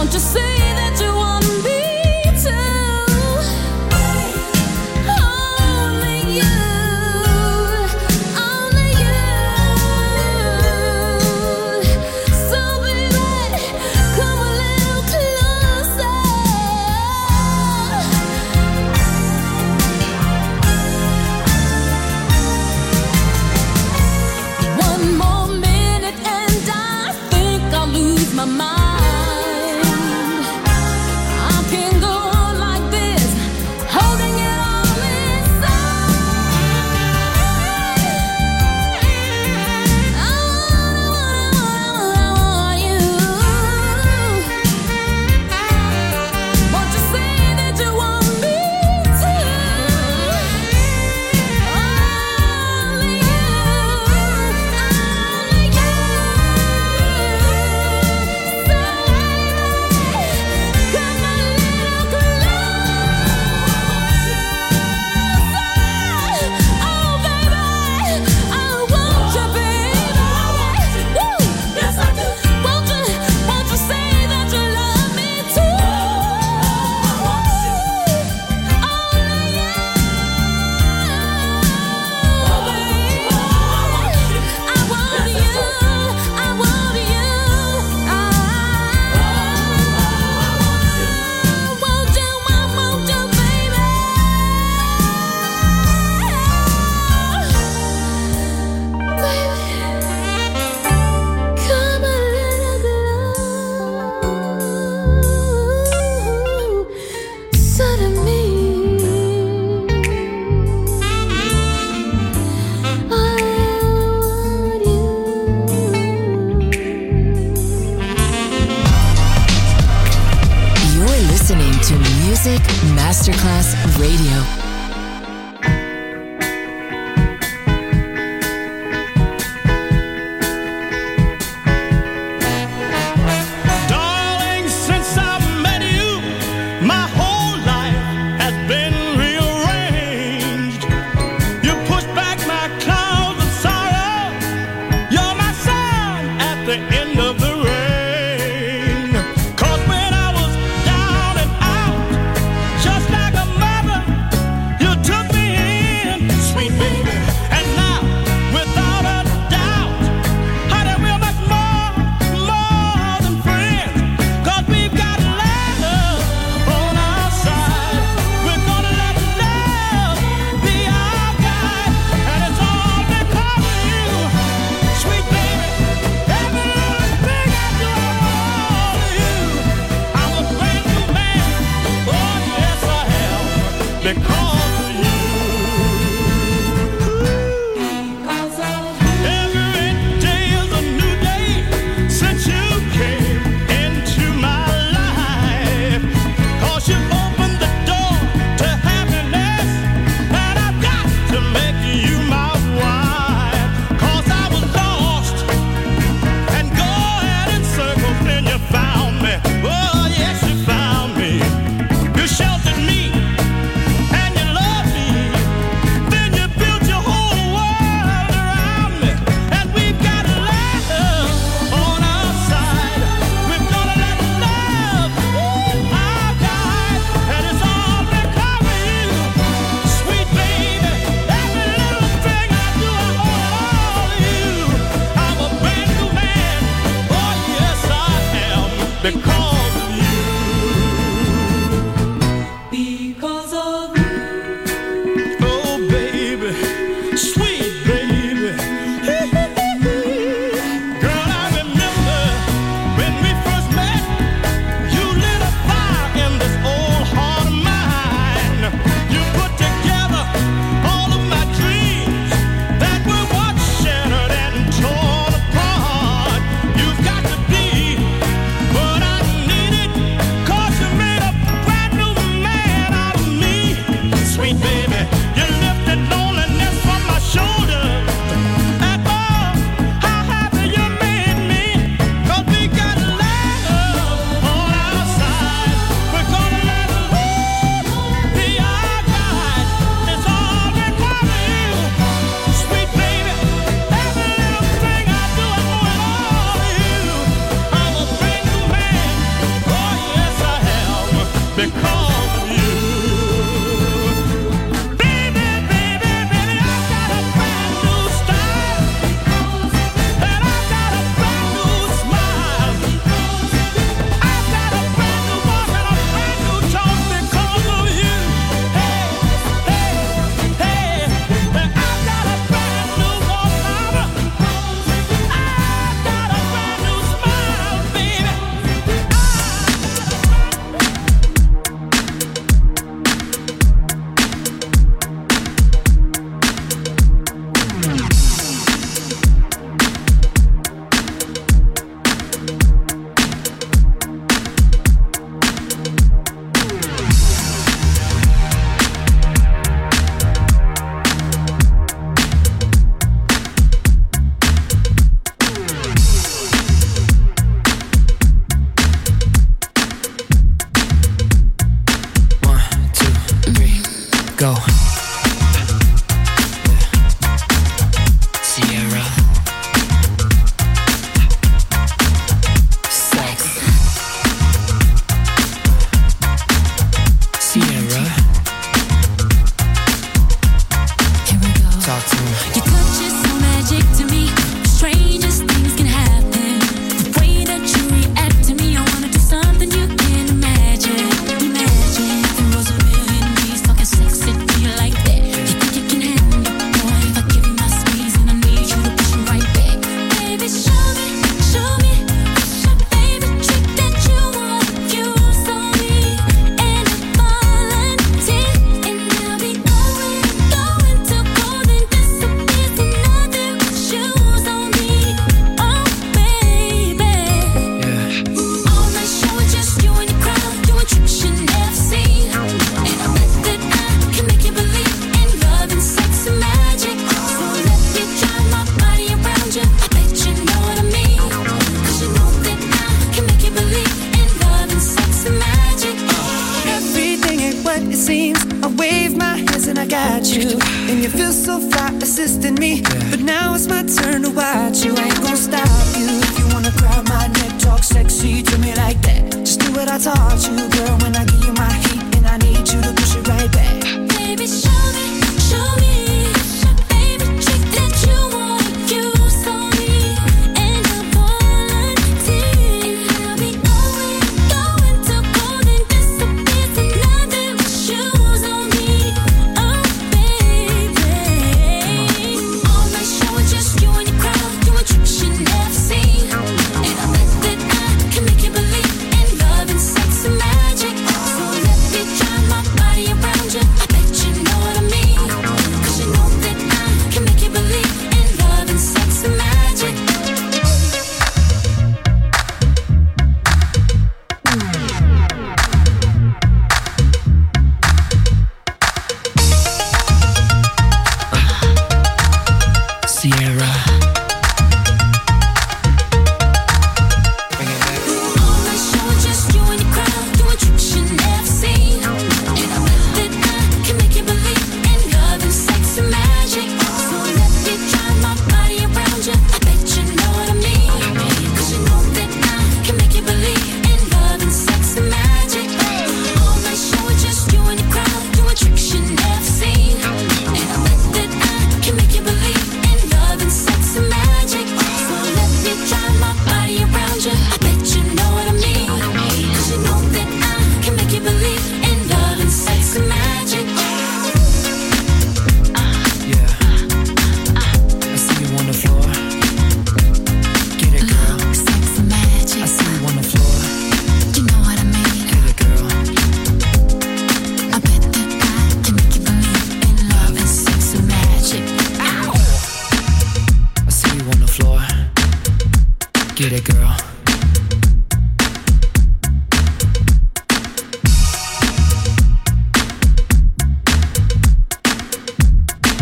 Won't you see that Radio.